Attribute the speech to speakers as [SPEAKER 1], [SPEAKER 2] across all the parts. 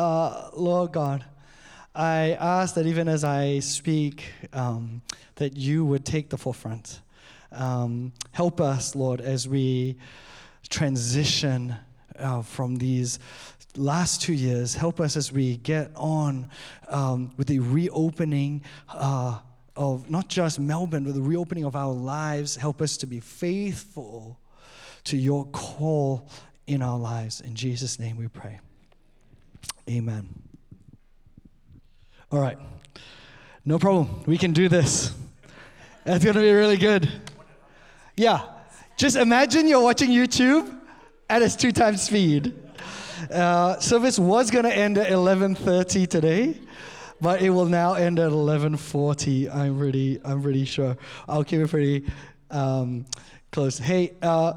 [SPEAKER 1] uh, Lord God, I ask that even as I speak, um, that you would take the forefront. Um, help us, Lord, as we transition uh, from these last two years. Help us as we get on um, with the reopening uh, of not just Melbourne, but the reopening of our lives. Help us to be faithful to your call in our lives. In Jesus' name we pray. Amen. All right. No problem. We can do this. That's going to be really good. Yeah. Just imagine you're watching YouTube at its two times speed. Uh, service was going to end at 11:30 today, but it will now end at 11:40. I'm pretty, I'm pretty sure. I'll keep it pretty um, close. Hey, uh,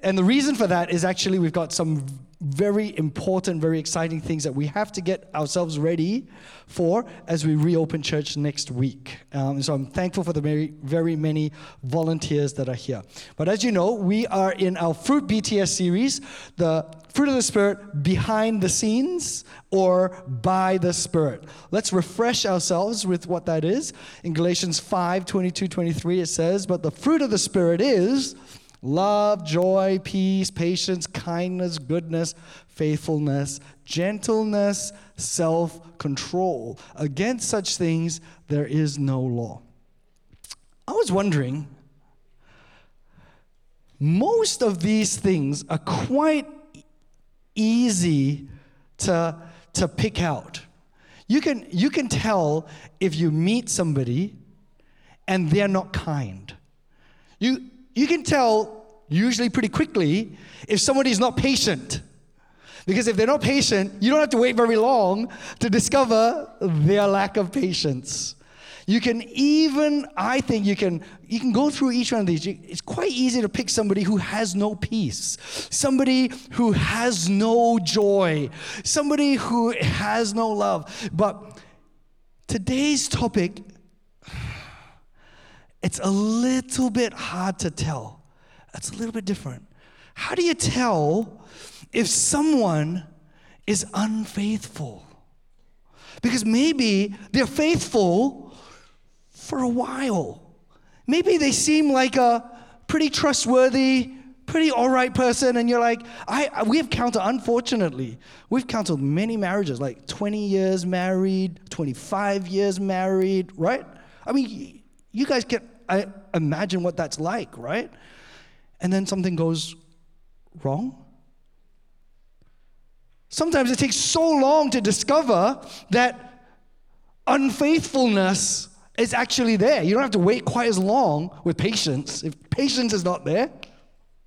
[SPEAKER 1] and the reason for that is actually we've got some very important, very exciting things that we have to get ourselves ready for as we reopen church next week. Um, so I'm thankful for the very, very many volunteers that are here. But as you know, we are in our Fruit BTS series, the Fruit of the Spirit behind the scenes or by the Spirit. Let's refresh ourselves with what that is. In Galatians 5 22 23, it says, But the fruit of the Spirit is love, joy, peace, patience, kindness, goodness, faithfulness, gentleness, self control. Against such things, there is no law. I was wondering, most of these things are quite easy to, to pick out. You can, you can tell if you meet somebody and they're not kind. You, you can tell usually pretty quickly if somebody's not patient. Because if they're not patient, you don't have to wait very long to discover their lack of patience. You can even, I think you can, you can go through each one of these. It's quite easy to pick somebody who has no peace, somebody who has no joy, somebody who has no love. But today's topic, it's a little bit hard to tell It's a little bit different. How do you tell if someone is unfaithful? Because maybe they're faithful for a while. Maybe they seem like a pretty trustworthy, pretty all right person, and you're like, I, we have counted, unfortunately, we've counted many marriages, like 20 years married, 25 years married, right? I mean, you guys can I imagine what that's like, right? and then something goes wrong? Sometimes it takes so long to discover that unfaithfulness is actually there. You don't have to wait quite as long with patience. If patience is not there,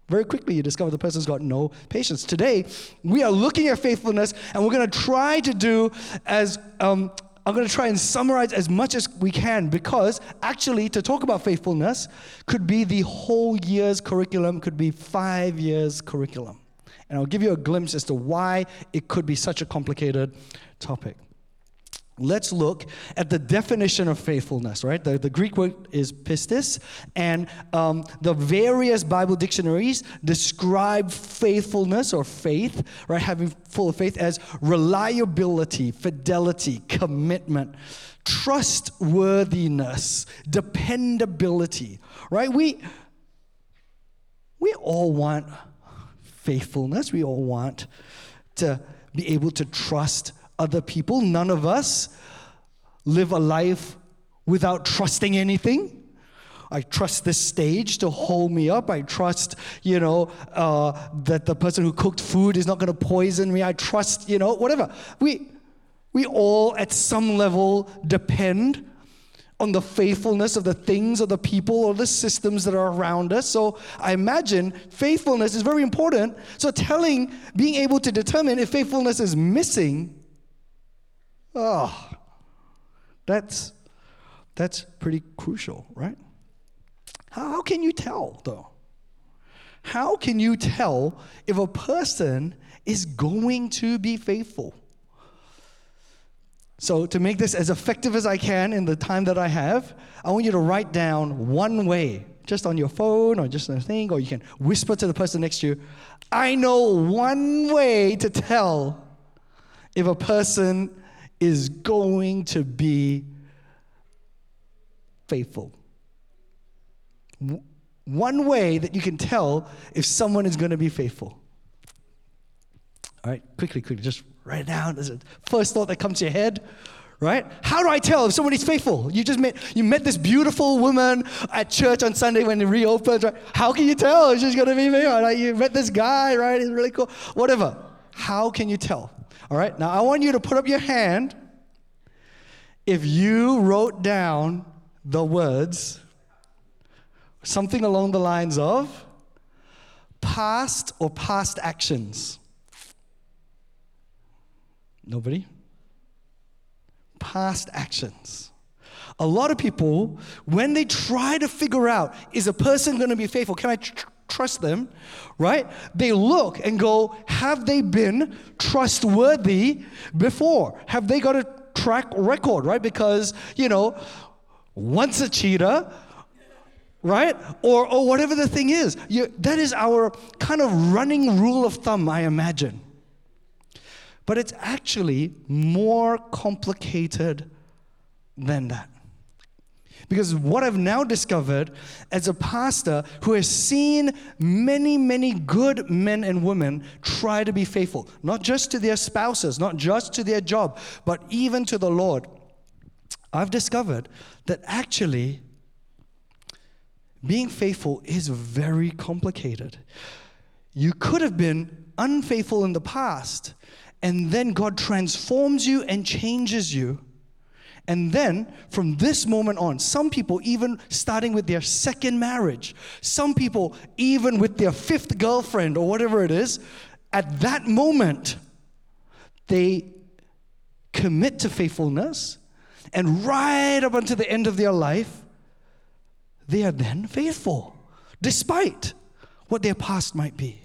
[SPEAKER 1] very quickly you discover the person's got no patience. Today, we are looking at faithfulness and we're going to try to do as um, I'm going to try and summarize as much as we can because actually, to talk about faithfulness could be the whole year's curriculum, could be five years' curriculum. And I'll give you a glimpse as to why it could be such a complicated topic. Let's look at the definition of faithfulness, right? The, the Greek word is pistis, and um, the various Bible dictionaries describe faithfulness or faith, right? Having full of faith as reliability, fidelity, commitment, trustworthiness, dependability, right? We, we all want faithfulness, we all want to be able to trust other people. None of us live a life without trusting anything. I trust this stage to hold me up. I trust, you know, uh, that the person who cooked food is not going to poison me. I trust, you know, whatever. We, we all, at some level, depend on the faithfulness of the things or the people or the systems that are around us. So I imagine faithfulness is very important. So telling, being able to determine if faithfulness is missing Oh, that's, that's pretty crucial, right? How, how can you tell, though? How can you tell if a person is going to be faithful? So, to make this as effective as I can in the time that I have, I want you to write down one way, just on your phone or just on a thing, or you can whisper to the person next to you. I know one way to tell if a person is going to be faithful. One way that you can tell if someone is going to be faithful. All right, quickly, quickly, just write it down. There's a first thought that comes to your head, right? How do I tell if somebody's faithful? You just met you met this beautiful woman at church on Sunday when it reopens, right? How can you tell she's gonna be faithful? Like you met this guy, right? He's really cool. Whatever. How can you tell? All right. Now I want you to put up your hand if you wrote down the words something along the lines of past or past actions. Nobody? Past actions. A lot of people, when they try to figure out, is a person going to be faithful? Can I tr- trust them? Right? They look and go, have they been trustworthy before? Have they got a track record? Right? Because, you know, once a cheater, right? Or, or whatever the thing is. You, that is our kind of running rule of thumb, I imagine. But it's actually more complicated than that. Because what I've now discovered as a pastor who has seen many, many good men and women try to be faithful, not just to their spouses, not just to their job, but even to the Lord, I've discovered that actually being faithful is very complicated. You could have been unfaithful in the past, and then God transforms you and changes you. And then from this moment on, some people, even starting with their second marriage, some people, even with their fifth girlfriend or whatever it is, at that moment, they commit to faithfulness. And right up until the end of their life, they are then faithful, despite what their past might be.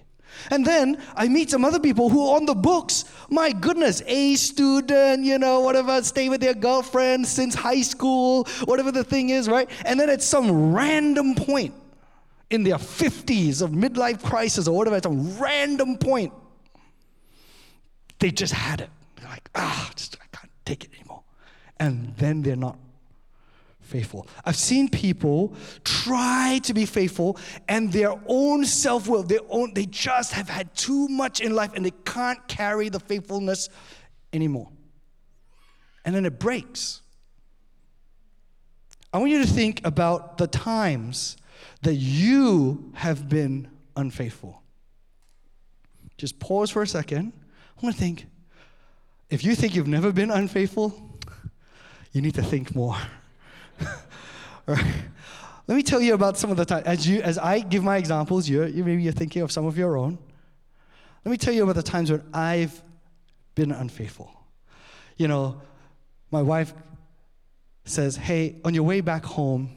[SPEAKER 1] And then I meet some other people who are on the books, my goodness, A student, you know, whatever, stay with their girlfriend since high school, whatever the thing is, right? And then at some random point in their 50s of midlife crisis or whatever, at some random point, they just had it. They're like, ah, just, I can't take it anymore. And then they're not faithful. I've seen people try to be faithful and their own self-will, their own they just have had too much in life and they can't carry the faithfulness anymore. And then it breaks. I want you to think about the times that you have been unfaithful. Just pause for a second. I want to think if you think you've never been unfaithful, you need to think more. Right? Let me tell you about some of the times. As, you, as I give my examples, you, you, maybe you're thinking of some of your own. Let me tell you about the times when I've been unfaithful. You know, my wife says, Hey, on your way back home,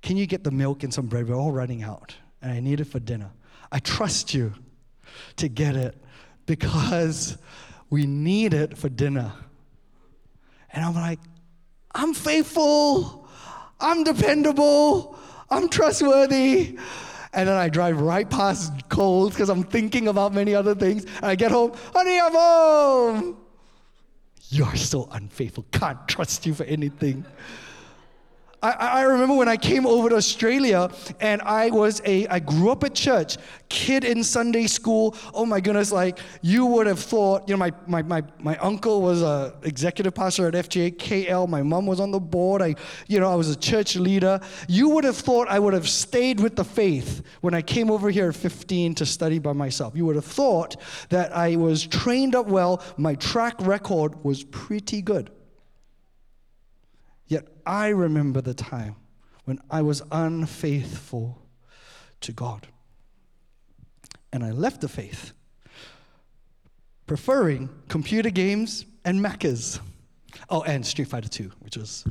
[SPEAKER 1] can you get the milk and some bread? We're all running out, and I need it for dinner. I trust you to get it because we need it for dinner. And I'm like, I'm faithful, I'm dependable, I'm trustworthy. And then I drive right past Coles because I'm thinking about many other things. And I get home, honey, I'm home. You're so unfaithful. Can't trust you for anything. I, I remember when I came over to Australia and I was a, I grew up at church, kid in Sunday school. Oh my goodness, like you would have thought, you know, my, my, my, my uncle was a executive pastor at FGA KL. My mom was on the board. I, you know, I was a church leader. You would have thought I would have stayed with the faith when I came over here at 15 to study by myself. You would have thought that I was trained up well. My track record was pretty good. Yet I remember the time when I was unfaithful to God. And I left the faith, preferring computer games and Maccas. Oh, and Street Fighter 2, which was.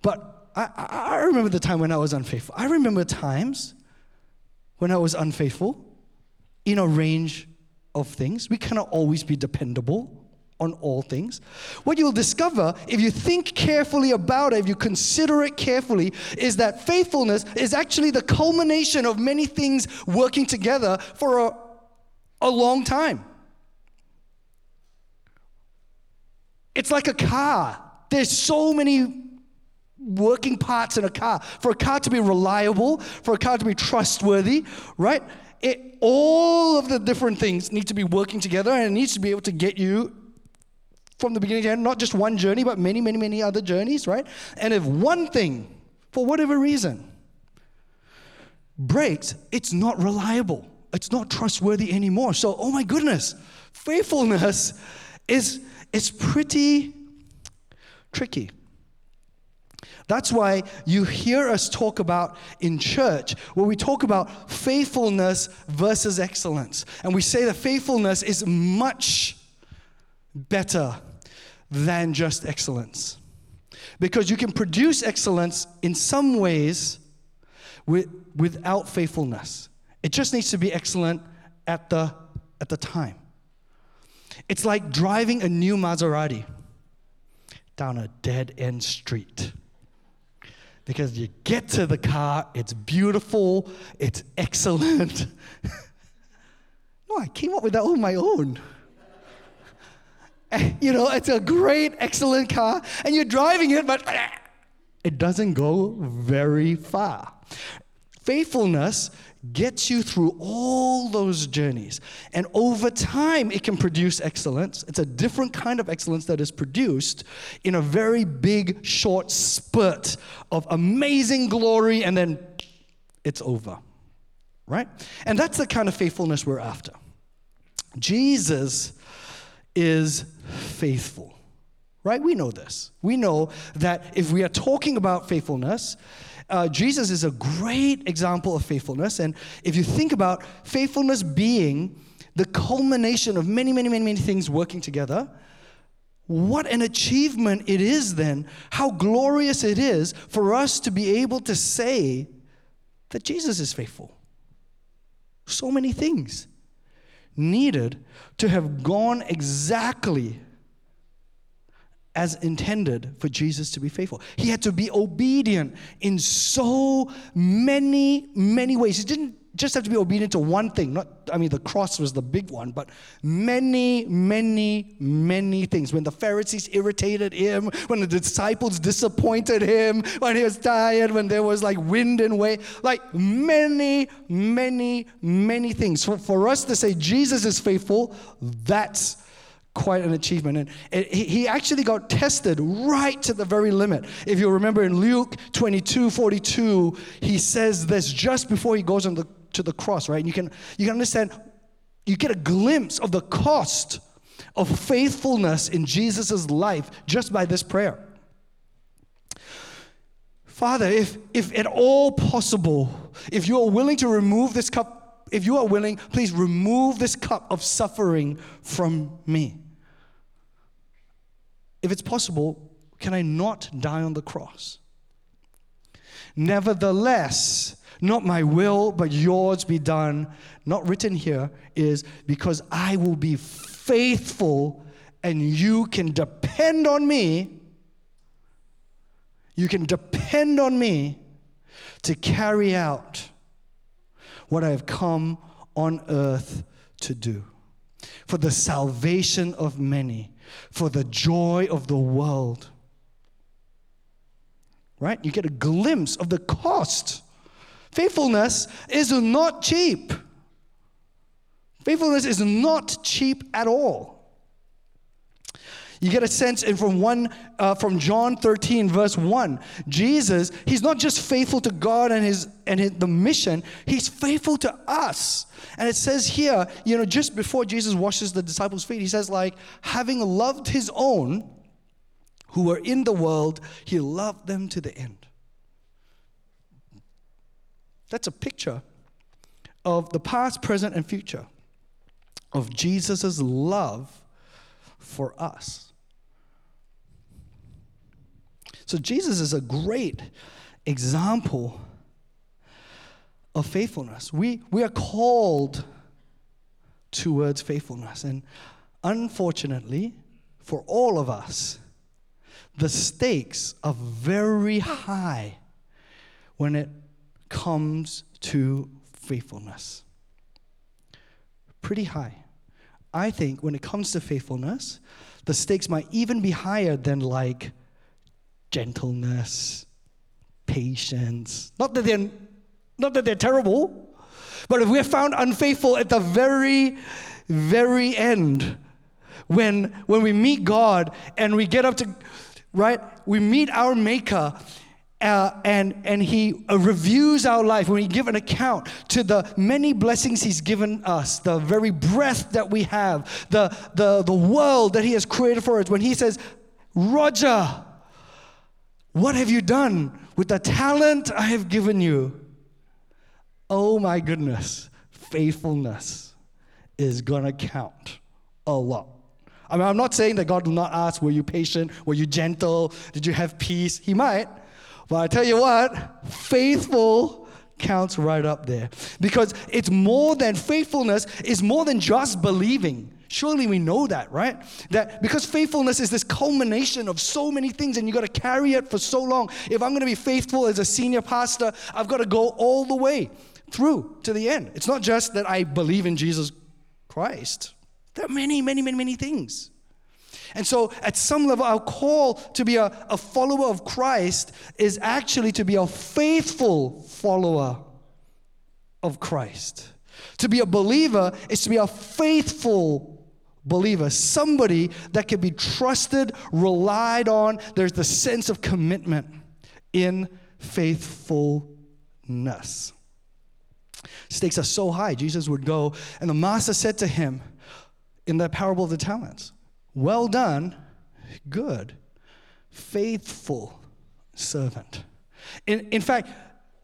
[SPEAKER 1] But I, I remember the time when I was unfaithful. I remember times when I was unfaithful in a range of things. We cannot always be dependable on all things. What you'll discover, if you think carefully about it, if you consider it carefully, is that faithfulness is actually the culmination of many things working together for a, a long time. It's like a car. There's so many working parts in a car. For a car to be reliable, for a car to be trustworthy, right? It, all of the different things need to be working together and it needs to be able to get you from the beginning to end, not just one journey, but many, many, many other journeys, right? And if one thing, for whatever reason, breaks, it's not reliable. It's not trustworthy anymore. So, oh my goodness, faithfulness is, is pretty tricky. That's why you hear us talk about in church, where we talk about faithfulness versus excellence. And we say that faithfulness is much better than just excellence. Because you can produce excellence in some ways with, without faithfulness. It just needs to be excellent at the, at the time. It's like driving a new Maserati down a dead end street because you get to the car, it's beautiful, it's excellent. no, I came up with that on my own. you know, it's a great, excellent car, and you're driving it, but it doesn't go very far. Faithfulness gets you through all those journeys. And over time, it can produce excellence. It's a different kind of excellence that is produced in a very big, short spurt of amazing glory, and then it's over. Right? And that's the kind of faithfulness we're after. Jesus is faithful. Right? We know this. We know that if we are talking about faithfulness, uh, Jesus is a great example of faithfulness. And if you think about faithfulness being the culmination of many, many, many, many things working together, what an achievement it is then, how glorious it is for us to be able to say that Jesus is faithful. So many things needed to have gone exactly as intended for Jesus to be faithful. He had to be obedient in so many, many ways. He didn't just have to be obedient to one thing. Not, I mean, the cross was the big one, but many, many, many things. When the Pharisees irritated him, when the disciples disappointed him, when he was tired, when there was like wind and wave, like many, many, many things. For, for us to say Jesus is faithful, that's quite an achievement. And he actually got tested right to the very limit. If you remember in Luke 22 42, he says this just before he goes on the, to the cross, right? And you can, you can understand, you get a glimpse of the cost of faithfulness in Jesus' life just by this prayer. Father, if, if at all possible, if you are willing to remove this cup if you are willing, please remove this cup of suffering from me. If it's possible, can I not die on the cross? Nevertheless, not my will, but yours be done. Not written here is because I will be faithful and you can depend on me. You can depend on me to carry out what I have come on earth to do for the salvation of many, for the joy of the world. Right? You get a glimpse of the cost. Faithfulness is not cheap. Faithfulness is not cheap at all. You get a sense in from one uh, from John 13 verse 1. Jesus, he's not just faithful to God and his and his, the mission, he's faithful to us. And it says here, you know, just before Jesus washes the disciples' feet, he says like having loved his own who were in the world, he loved them to the end. That's a picture of the past, present and future of Jesus' love for us. So Jesus is a great example of faithfulness. We, we are called towards faithfulness. And unfortunately, for all of us, the stakes are very high when it comes to faithfulness. Pretty high. I think when it comes to faithfulness, the stakes might even be higher than like gentleness, patience. Not that they're not that they're terrible, but if we're found unfaithful at the very, very end, when when we meet God and we get up to right, we meet our Maker uh, and, and he uh, reviews our life, when he give an account to the many blessings he's given us, the very breath that we have, the, the, the world that he has created for us, when he says, Roger, what have you done with the talent I have given you? Oh my goodness, faithfulness is gonna count a lot. I mean, I'm not saying that God will not ask, were you patient? Were you gentle? Did you have peace? He might. But I tell you what, faithful counts right up there. Because it's more than faithfulness, is more than just believing. Surely we know that, right? That because faithfulness is this culmination of so many things and you got to carry it for so long. If I'm going to be faithful as a senior pastor, I've got to go all the way through to the end. It's not just that I believe in Jesus Christ. There are many, many, many, many things. And so, at some level, our call to be a, a follower of Christ is actually to be a faithful follower of Christ. To be a believer is to be a faithful believer, somebody that can be trusted, relied on. There's the sense of commitment in faithfulness. Stakes are so high, Jesus would go, and the master said to him in the parable of the talents, well done, good, faithful servant. In, in fact,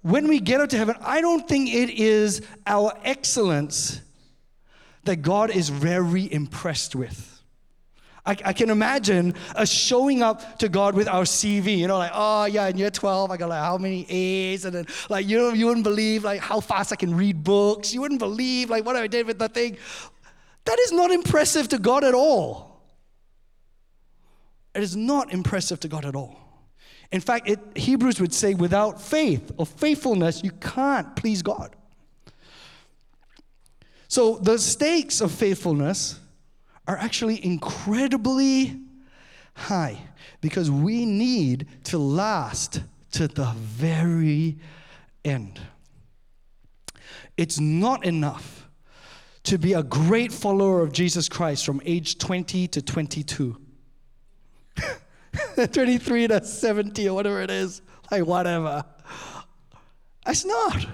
[SPEAKER 1] when we get up to heaven, I don't think it is our excellence that God is very impressed with. I, I, can imagine us showing up to God with our CV, you know, like, oh yeah, in year 12, I got like how many A's, and then like, you know, you wouldn't believe like how fast I can read books. You wouldn't believe like what I did with the thing. That is not impressive to God at all. It is not impressive to God at all. In fact, it, Hebrews would say without faith or faithfulness, you can't please God. So the stakes of faithfulness are actually incredibly high because we need to last to the very end. It's not enough to be a great follower of Jesus Christ from age 20 to 22. 23 to 70 or whatever it is. Like, whatever. It's not.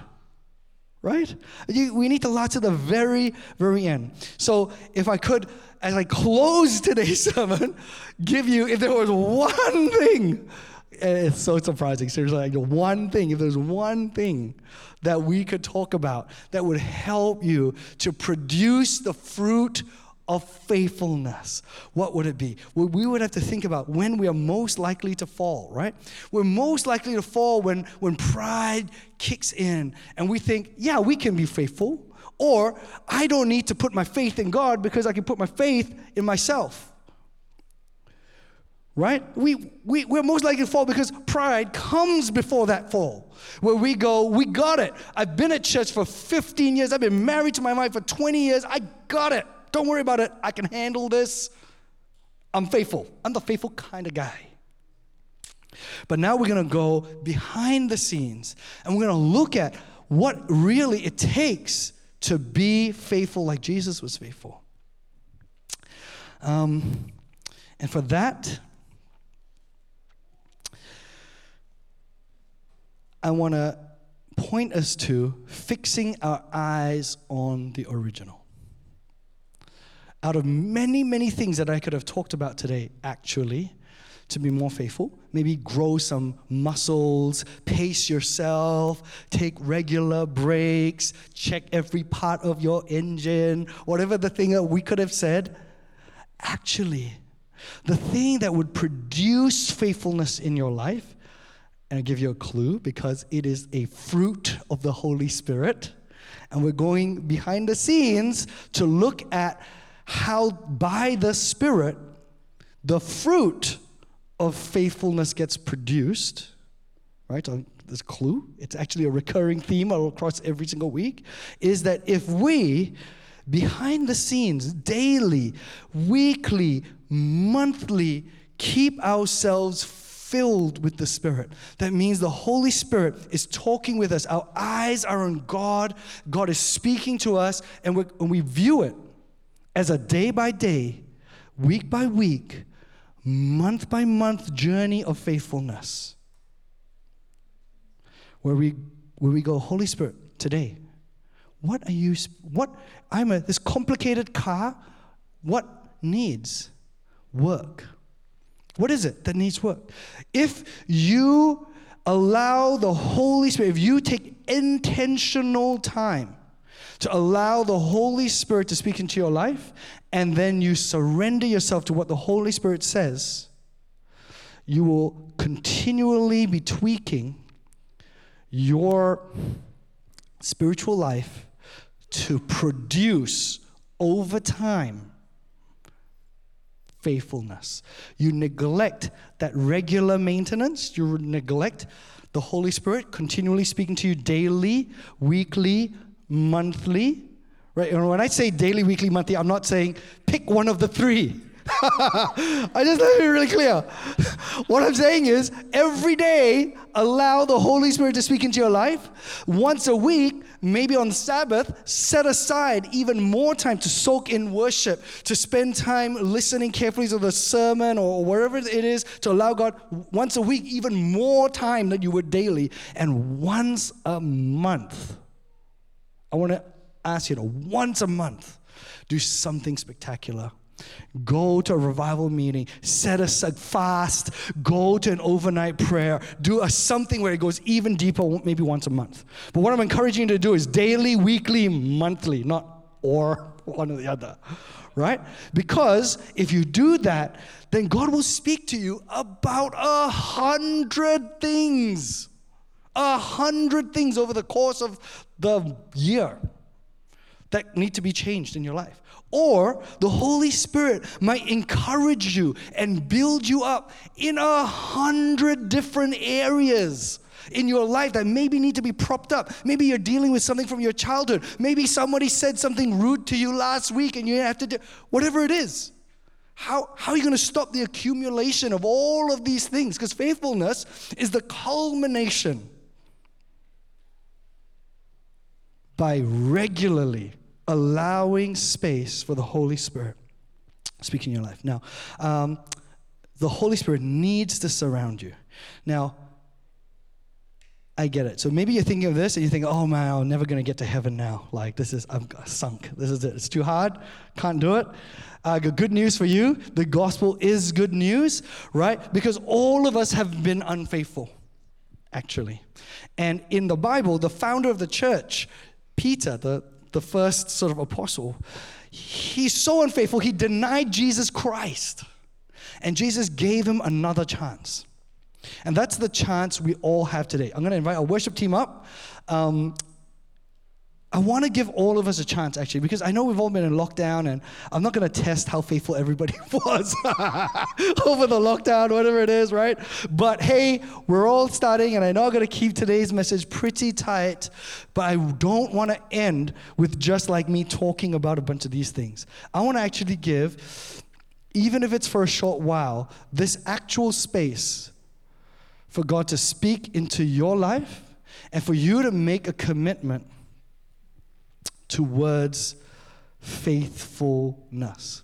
[SPEAKER 1] Right? You, we need to last to the very, very end. So, if I could, as I close today's sermon, give you, if there was one thing, it's so surprising, seriously, like one thing, if there's one thing that we could talk about that would help you to produce the fruit of faithfulness, what would it be? Well, we would have to think about when we are most likely to fall, right? We're most likely to fall when, when pride kicks in and we think, yeah, we can be faithful, or I don't need to put my faith in God because I can put my faith in myself. Right? We, we, we're most likely to fall because pride comes before that fall. Where we go, we got it. I've been at church for 15 years. I've been married to my wife for 20 years. I got it. Don't worry about it. I can handle this. I'm faithful. I'm the faithful kind of guy. But now we're going to go behind the scenes and we're going to look at what really it takes to be faithful like Jesus was faithful. Um, and for that, I want to point us to fixing our eyes on the original out of many, many things that I could have talked about today, actually, to be more faithful. Maybe grow some muscles, pace yourself, take regular breaks, check every part of your engine, whatever the thing that we could have said. Actually, the thing that would produce faithfulness in your life, and I'll give you a clue because it is a fruit of the Holy Spirit. And we're going behind the scenes to look at how by the Spirit the fruit of faithfulness gets produced, right? Um, so This clue, it's actually a recurring theme across every single week, is that if we behind the scenes, daily, weekly, monthly, keep ourselves filled with the Spirit. That means the Holy Spirit is talking with us. Our eyes are on God. God is speaking to us, and, and we view it as a day by day, week by week, month by month journey of faithfulness. Where we, where we go, Holy Spirit, today, what are you, what, I'm a, this complicated car, what needs work? What is it that needs work? If you allow the Holy Spirit, if you take intentional time to allow the Holy Spirit to speak into your life, and then you surrender yourself to what the Holy Spirit says, you will continually be tweaking your spiritual life to produce over time faithfulness. You neglect that regular maintenance, you neglect the Holy Spirit continually speaking to you daily, weekly, monthly. Right? And when I say daily, weekly, monthly, I'm not saying pick one of the three. I just let it be really clear. what I'm saying is every day, allow the Holy Spirit to speak into your life. Once a week, maybe on Sabbath, set aside even more time to soak in worship, to spend time listening carefully to the sermon or wherever it is, to allow God once a week, even more time than you would daily. And once a month, I want to ask you to once a month, do something spectacular Go to a revival meeting, set a fast, go to an overnight prayer, do a something where it goes even deeper, maybe once a month. But what I'm encouraging you to do is daily, weekly, monthly, not or one or the other, right? Because if you do that, then God will speak to you about a hundred things, a hundred things over the course of the year that need to be changed in your life. Or the Holy Spirit might encourage you and build you up in a hundred different areas in your life that maybe need to be propped up. Maybe you're dealing with something from your childhood. Maybe somebody said something rude to you last week and you have to do whatever it is. How, how are you going to stop the accumulation of all of these things? Because faithfulness is the culmination by regularly allowing space for the Holy Spirit speaking in your life. Now, um, the Holy Spirit needs to surround you. Now, I get it. So maybe you're thinking of this and you think, oh man, I'm never going to get to heaven now. Like, this is, I'm sunk. This is it. It's too hard. Can't do it. Uh, good news for you. The gospel is good news, right? Because all of us have been unfaithful, actually. And in the Bible, the founder of the church, Peter, the, the first sort of apostle, he's so unfaithful, he denied Jesus Christ. And Jesus gave him another chance. And that's the chance we all have today. I'm going to invite our worship team up. Um, I want to give all of us a chance, actually, because I know we've all been in lockdown, and I'm not going to test how faithful everybody was over the lockdown, whatever it is, right? But hey, we're all starting, and I know I'm going to keep today's message pretty tight, but I don't want to end with just like me talking about a bunch of these things. I want to actually give, even if it's for a short while, this actual space for God to speak into your life and for you to make a commitment towards faithfulness.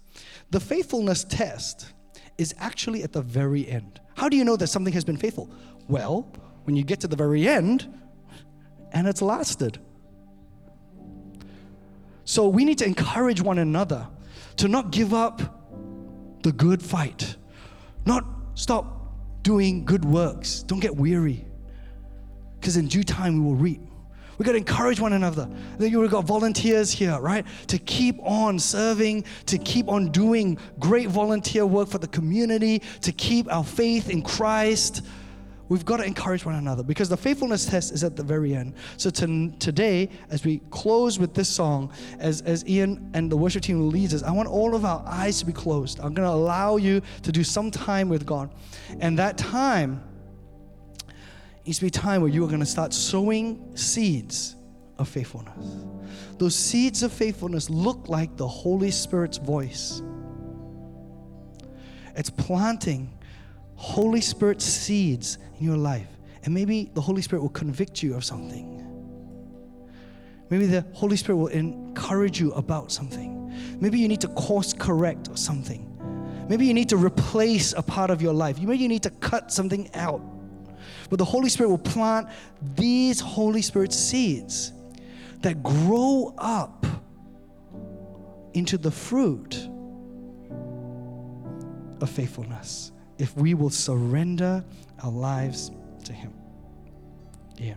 [SPEAKER 1] The faithfulness test is actually at the very end. How do you know that something has been faithful? Well, when you get to the very end and it's lasted. So we need to encourage one another to not give up the good fight, not stop doing good works. Don't get weary, because in due time we will reap we got to encourage one another. Then you've got volunteers here, right? To keep on serving, to keep on doing great volunteer work for the community, to keep our faith in Christ. We've got to encourage one another because the faithfulness test is at the very end. So to, today, as we close with this song, as, as Ian and the worship team leads us, I want all of our eyes to be closed. I'm going to allow you to do some time with God. And that time, needs to be a time where you are going to start sowing seeds
[SPEAKER 2] of faithfulness. Those seeds of faithfulness look like the Holy Spirit's voice. It's planting Holy Spirit seeds in your life. And maybe the Holy Spirit will convict you of something. Maybe the Holy Spirit will encourage you about something. Maybe you need to course correct something. Maybe you need to replace a part of your life. Maybe you need to cut something out. But the Holy Spirit will plant these Holy Spirit seeds that grow up into the fruit of faithfulness if we will surrender our lives to Him. Yeah.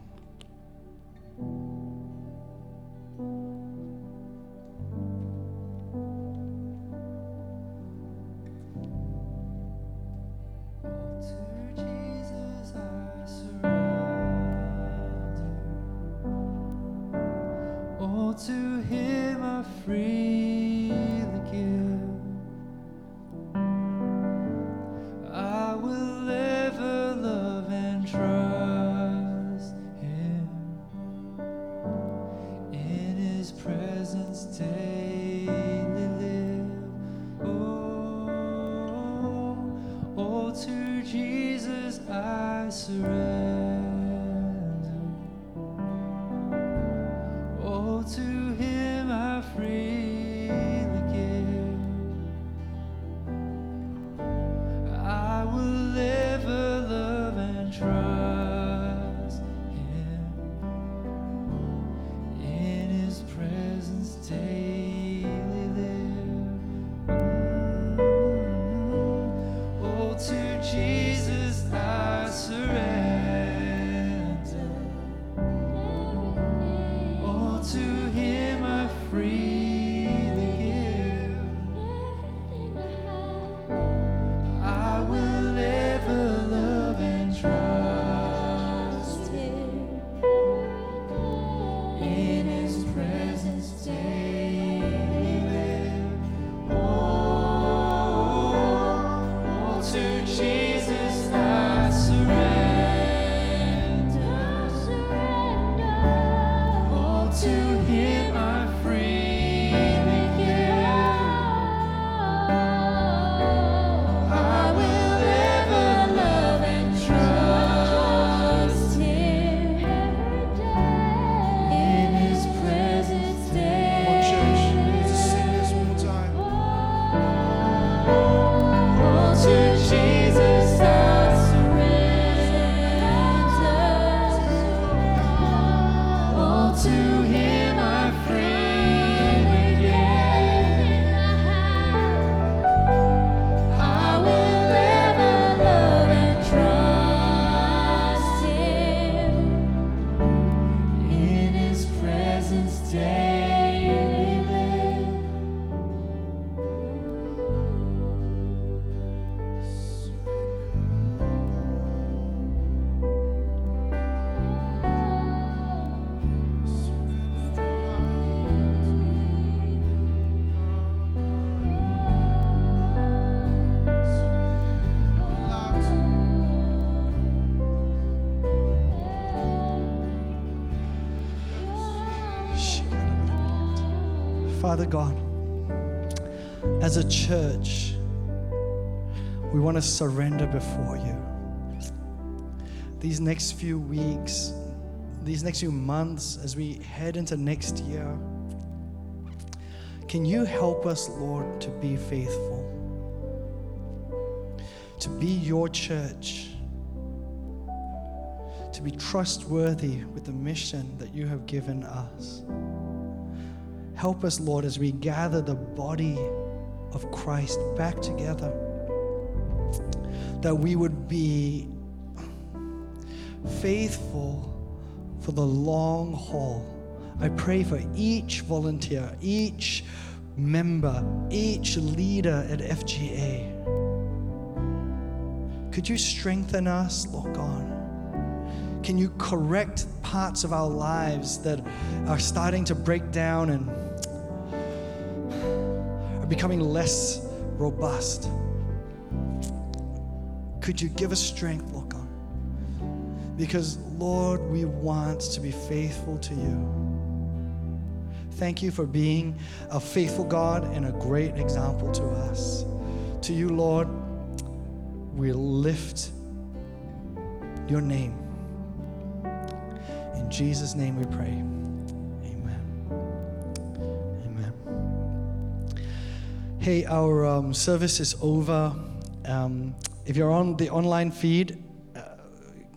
[SPEAKER 2] As a church, we want to surrender before you. These next few weeks, these next few months, as we head into next year, can you help us, Lord, to be faithful? To be your church, to be trustworthy with the mission that you have given us. Help us, Lord, as we gather the body of Christ back together, that we would be faithful for the long haul. I pray for each volunteer, each member, each leader at FGA. Could you strengthen us, Lord God? Can you correct parts of our lives that are starting to break down and becoming less robust? Could you give us strength, Lord God? Because, Lord, we want to be faithful to you.
[SPEAKER 1] Thank you for being a faithful God and a great example to us. To you, Lord, we lift your name. In Jesus' name we pray. Hey, our um, service is over. Um, if you're on the online feed, uh,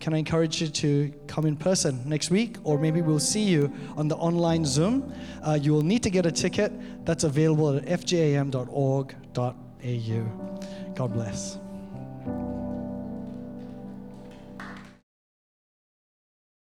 [SPEAKER 1] can I encourage you to come in person next week? Or maybe we'll see you on the online Zoom. Uh, you will need to get a ticket that's available at fjam.org.au. God bless.